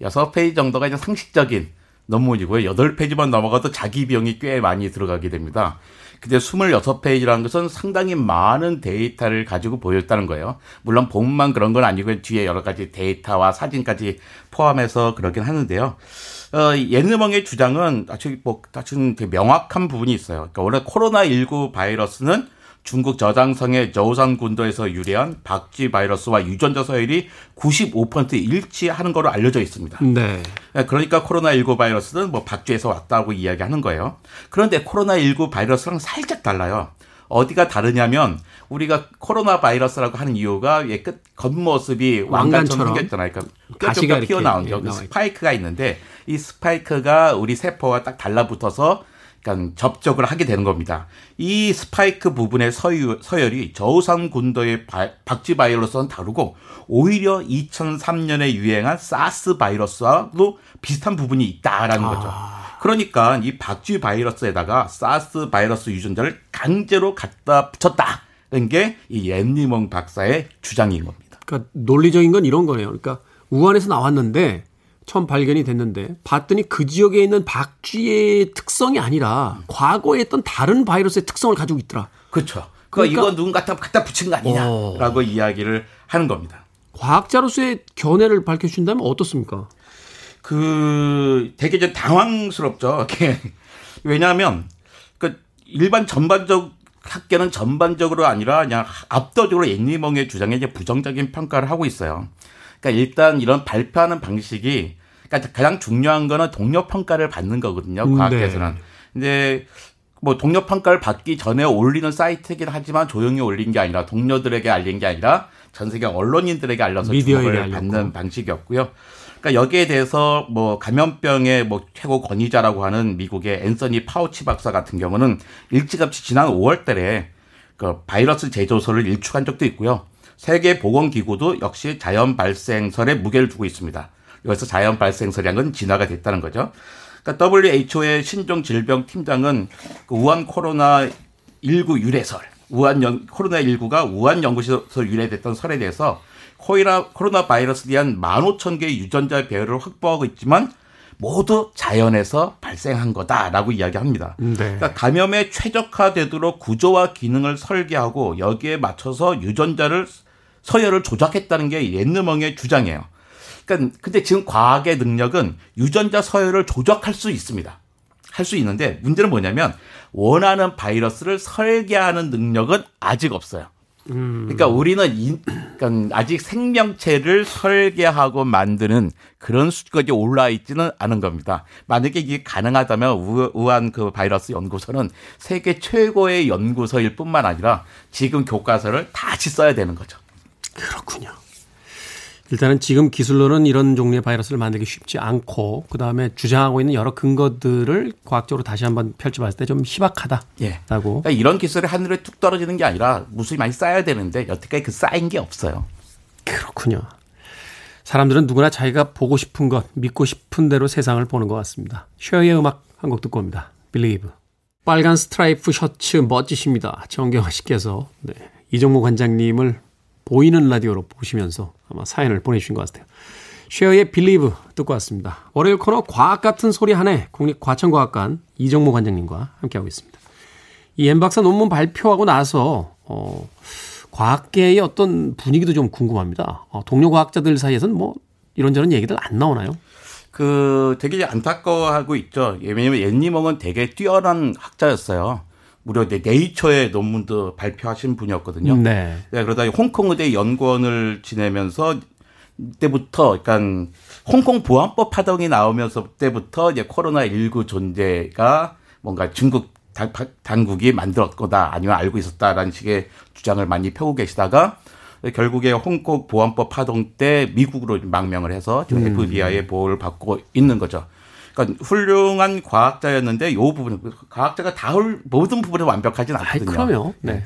6페이지 정도가 이제 상식적인 논문이고요. 8페이지만 넘어가도 자기 비용이 꽤 많이 들어가게 됩니다. 근데 26페이지라는 것은 상당히 많은 데이터를 가지고 보였다는 거예요. 물론 본만 그런 건 아니고 뒤에 여러 가지 데이터와 사진까지 포함해서 그러긴 하는데요. 어, 예능멍의 주장은 아주 뭐, 아주 명확한 부분이 있어요. 그러니까 원래 코로나 19 바이러스는 중국 저장성의 저우산 군도에서 유래한 박쥐 바이러스와 유전자 서열이 95% 일치하는 거로 알려져 있습니다. 네. 그러니까 코로나19 바이러스는 뭐 박쥐에서 왔다고 이야기하는 거예요. 그런데 코로나19 바이러스랑 살짝 달라요. 어디가 다르냐면 우리가 코로나 바이러스라고 하는 이유가 얘 겉모습이 왕관처럼. 생겼잖아요. 그러니까 뼈가 튀어나온 예, 여기. 스파이크가 있는데 이 스파이크가 우리 세포와 딱 달라붙어서 그러니까 접촉을 하게 되는 겁니다. 이 스파이크 부분의 서유, 서열이 저우산 군도의 바- 박쥐 바이러스와는 다르고 오히려 2003년에 유행한 사스 바이러스와도 비슷한 부분이 있다라는 거죠. 그러니까 이 박쥐 바이러스에다가 사스 바이러스 유전자를 강제로 갖다 붙였다는 게 이 앤리몽 박사의 주장인 겁니다. 그러니까 논리적인 건 이런 거네요. 그러니까 우한에서 나왔는데 처음 발견이 됐는데 봤더니 그 지역에 있는 박쥐의 특성이 아니라 과거에 했던 다른 바이러스의 특성을 가지고 있더라. 그렇죠. 그러니까, 이거 누군가 갖다, 갖다 붙인 거 아니냐라고 이야기를 하는 겁니다. 과학자로서의 견해를 밝혀주신다면 어떻습니까? 그 되게 좀 당황스럽죠. 왜냐하면 그 일반 전반적 학계는 전반적으로 아니라 그냥 압도적으로 앤리멍의 주장에 이제 부정적인 평가를 하고 있어요. 그러니까 일단 이런 발표하는 방식이 그러니까 가장 중요한 거는 동료 평가를 받는 거거든요. 음, 과학계에서는. 네. 근데 뭐 동료 평가를 받기 전에 올리는 사이트이긴 하지만 조용히 올린 게 아니라 동료들에게 알린 게 아니라 전 세계 언론인들에게 알려서 주목을 알렸고. 받는 방식이었고요. 그러니까 여기에 대해서 뭐 감염병의 뭐 최고 권위자라고 하는 미국의 앤서니 파우치 박사 같은 경우는 일찌감치 지난 5월달에 그 바이러스 제조소를 일축한 적도 있고요. 세계 보건기구도 역시 자연 발생설에 무게를 두고 있습니다. 여기서 자연 발생설이란 건 진화가 됐다는 거죠. 그러니까 WHO의 신종 질병 팀장은 그 우한 코로나 19 유래설, 우한 연, 코로나 19가 우한 연구소에서 유래됐던 설에 대해서 코이라, 코로나 바이러스에 대한 15,000개의 유전자 배열을 확보하고 있지만 모두 자연에서 발생한 거다라고 이야기합니다. 네. 그러니까 감염에 최적화되도록 구조와 기능을 설계하고 여기에 맞춰서 유전자를 서열을 조작했다는 게 옌느멍의 주장이에요. 그러니까 근데 지금 과학의 능력은 유전자 서열을 조작할 수 있습니다. 할 수 있는데 문제는 뭐냐면 원하는 바이러스를 설계하는 능력은 아직 없어요. 그러니까 우리는 이, 그러니까 아직 생명체를 설계하고 만드는 그런 수준까지 올라 있지는 않은 겁니다. 만약에 이게 가능하다면 우, 우한 그 바이러스 연구소는 세계 최고의 연구소일 뿐만 아니라 지금 교과서를 다시 써야 되는 거죠. 그렇군요. 일단은 지금 기술로는 이런 종류의 바이러스를 만들기 쉽지 않고 그 다음에 주장하고 있는 여러 근거들을 과학적으로 다시 한번 펼쳐봤을 때 좀 희박하다라고. 예. 그러니까 이런 기술이 하늘에 뚝 떨어지는 게 아니라 무수히 많이 쌓여야 되는데 여태까지 그 쌓인 게 없어요. 그렇군요. 사람들은 누구나 자기가 보고 싶은 것, 믿고 싶은 대로 세상을 보는 것 같습니다. 쉐어의 음악 한 곡 듣고 옵니다. Believe. 빨간 스트라이프 셔츠 멋지십니다. 정경화 씨께서 네, 이정모 관장님을 보이는 라디오로 보시면서 아마 사연을 보내주신 것 같아요. 쉐어의 Believe 듣고 왔습니다. 월요일 코너 과학 같은 소리 하네 국립과천과학관 이정모 관장님과 함께하고 있습니다. 이 엠박사 논문 발표하고 나서 어, 과학계의 어떤 분위기도 좀 궁금합니다. 어, 동료 과학자들 사이에서는 뭐 이런저런 얘기들 안 나오나요? 그 되게 안타까워하고 있죠. 왜냐면 옌니멍은 되게 뛰어난 학자였어요. 무려 네- 네이처의 논문도 발표하신 분이었거든요. 네. 네, 그러다 홍콩 의대 연구원을 지내면서 때부터 그러니까 홍콩 보안법 파동이 나오면서 때부터 이제 코로나 19 존재가 뭔가 중국 당- 당국이 만들었 거다 아니면 알고 있었다라는 식의 주장을 많이 펴고 계시다가 결국에 홍콩 보안법 파동 때 미국으로 망명을 해서 지금 FBI의 보호를 받고 있는 거죠. 그러니까 훌륭한 과학자였는데 요 부분 과학자가 다 훌- 모든 부분에 완벽하진 않거든요. 그럼요. 네.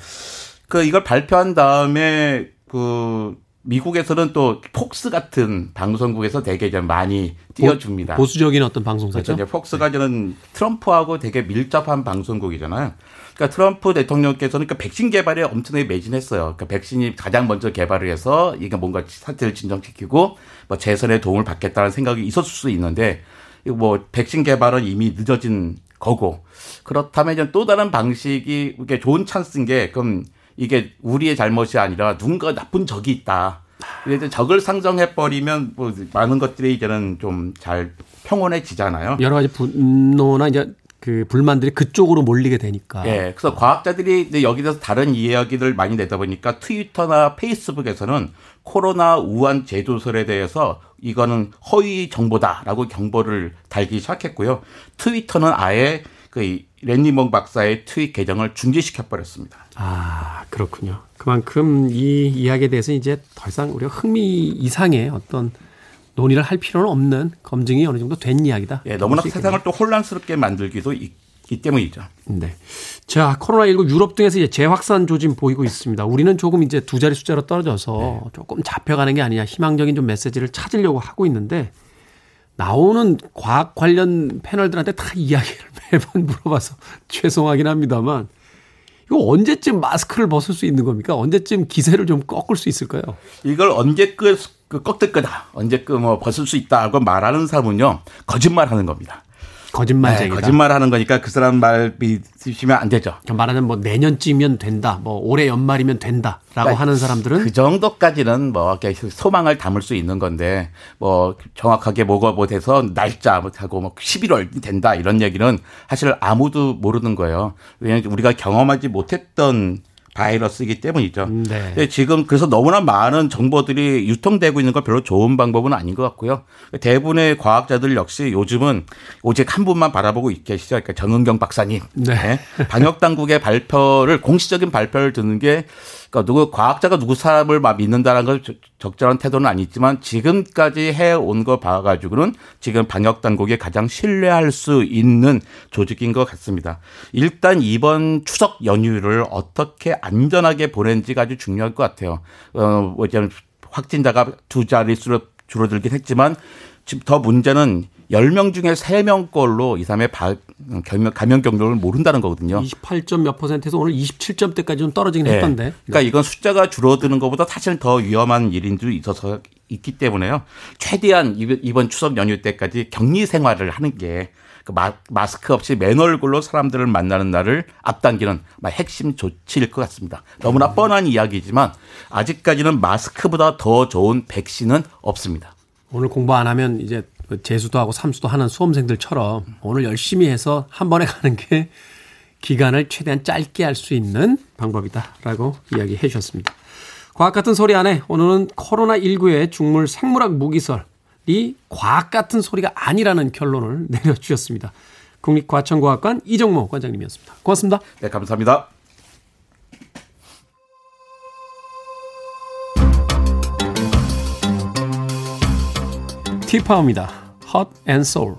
그 이걸 발표한 다음에 그 미국에서는 또 폭스 같은 방송국에서 되게 좀 많이 띄워줍니다. 보수적인 어떤 그렇죠. 방송사죠. 이제 폭스가 저는 트럼프하고 되게 밀접한 방송국이잖아요. 그러니까 트럼프 대통령께서는 그 백신 개발에 엄청나게 매진했어요. 그러니까 백신이 가장 먼저 개발을 해서 이게 뭔가 사태를 진정시키고 뭐 재선에 도움을 받겠다는 생각이 있었을 수 있는데 뭐 백신 개발은 이미 늦어진 거고 그렇다면 이제 또 다른 방식이 이게 좋은 찬스인 게 그럼 이게 우리의 잘못이 아니라 누군가 나쁜 적이 있다. 그래서 적을 상정해 버리면 뭐 많은 것들이 이제는 좀 잘 평온해지잖아요. 여러 가지 분노나 이제 그 불만들이 그쪽으로 몰리게 되니까. 예, 그래서 과학자들이 이제 여기 대해서 다른 이야기를 많이 내다 보니까 트위터나 페이스북에서는 코로나 우한 제조설에 대해서 이거는 허위 정보다라고 경보를 달기 시작했고요. 트위터는 아예 그 랜니몽 박사의 트윗 계정을 중지시켜 버렸습니다. 아, 그렇군요. 그만큼 이 이야기에 대해서 이제 더 이상 우리가 흥미 이상의 어떤 논의를 할 필요는 없는 검증이 어느 정도 된 이야기다. 예, 너무나. 세상을 또 혼란스럽게 만들기도 있기 때문이죠. 네. 자, 코로나19 유럽 등에서 이제 재확산 조짐 보이고 있습니다. 우리는 조금 이제 두 자리 숫자로 떨어져서 조금 잡혀가는 게 아니냐 희망적인 좀 메시지를 찾으려고 하고 있는데 나오는 과학 관련 패널들한테 다 이야기를 매번 물어봐서 죄송하긴 합니다만 이거 언제쯤 마스크를 벗을 수 있는 겁니까? 언제쯤 기세를 좀 꺾을 수 있을까요? 이걸 언제 끝, 그 거다. 언제 그뭐 벗을 수 있다고 말하는 사람은요. 거짓말 하는 겁니다. 거짓말쟁이다. 네, 거짓말 하는 거니까 그 사람 말 믿으시면 안 되죠. 말하자면 뭐 내년쯤이면 된다. 뭐 올해 연말이면 된다라고 그러니까 하는 사람들은 그 정도까지는 뭐 이렇게 소망을 담을 수 있는 건데 뭐 정확하게 뭐가 뭐 돼서 날짜 하고 뭐 11월 된다 이런 얘기는 사실 아무도 모르는 거예요. 왜냐하면 우리가 경험하지 못했던 바이러스이기 때문이죠. 네. 근데 지금 그래서 너무나 많은 정보들이 유통되고 있는 건 별로 좋은 방법은 아닌 것 같고요. 대부분의 과학자들 역시 요즘은 오직 한 분만 바라보고 계시죠. 그러니까 정은경 박사님. 네. 방역 당국의 발표를 공식적인 발표를 듣는 게 그러니까 누구 과학자가 누구 사람을 막 믿는다는 걸 적- 적절한 태도는 아니지만 지금까지 해온 거 봐가지고는 지금 방역 당국이 가장 신뢰할 수 있는 조직인 것 같습니다. 일단 이번 추석 연휴를 어떻게 안전하게 보낸지가 아주 중요할 것 같아요. 어, 뭐 이제 확진자가 두 자릿수로 줄어들긴 했지만 지금 더 문제는 10명 중에 3명 걸로 이 사람의 바- 감염, 경로를 모른다는 거거든요. 28점 몇 퍼센트에서 오늘 27점대까지 좀 떨어지긴 네. 했던데. 그러니까 이건 숫자가 줄어드는 것보다 사실 더 위험한 일인 줄 있어서 있기 때문에요. 최대한 이번- 추석 연휴 때까지 격리 생활을 하는 게그 마, 마스크 없이 맨 얼굴로 사람들을 만나는 날을 앞당기는 막 핵심 조치일 것 같습니다. 너무나 뻔한 이야기지만 아직까지는 마스크보다 더 좋은 백신은 없습니다. 오늘 공부 안 하면 이제 그 재수도 하고 삼수도 하는 수험생들처럼 오늘 열심히 해서 한 번에 가는 게 기간을 최대한 짧게 할 수 있는 방법이다라고 이야기해 주셨습니다. 과학 같은 소리 안에 오늘은 코로나19의 중물 생물학 무기설이 과학 같은 소리가 아니라는 결론을 내려주셨습니다. 국립과천과학관 이정모 관장님이었습니다. 고맙습니다. 네, 감사합니다. 티파워입니다. Hot and Soul.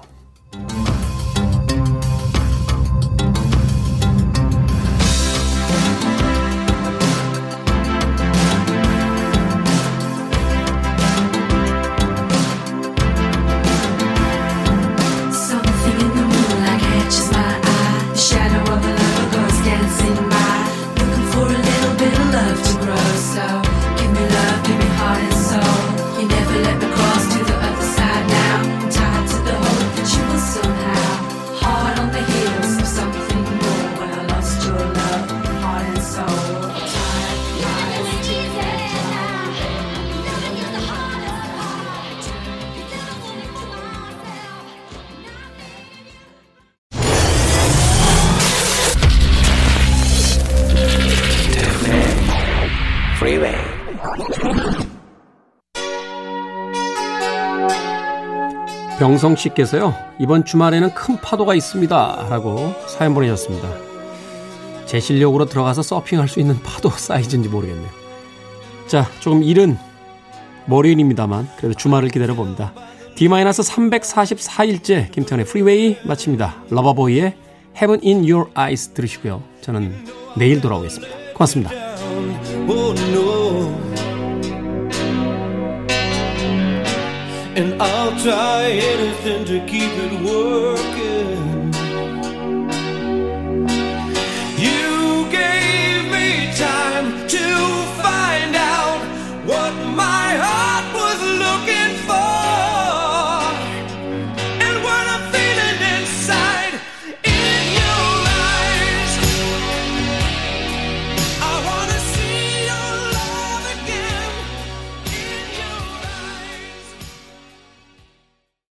병성 씨께서요, 이번 주말에는 큰 파도가 있습니다. 라고 사연 보내셨습니다. 제 실력으로 들어가서 서핑할 수 있는 파도 사이즈인지 모르겠네요. 자, 조금 이른 월요일입니다만, 그래도 주말을 기다려 봅니다. D-344일째 김태훈의 프리웨이 마칩니다. 러버보이의 Heaven in Your Eyes 들으시고요. 저는 내일 돌아오겠습니다. 고맙습니다. Try anything to keep it working.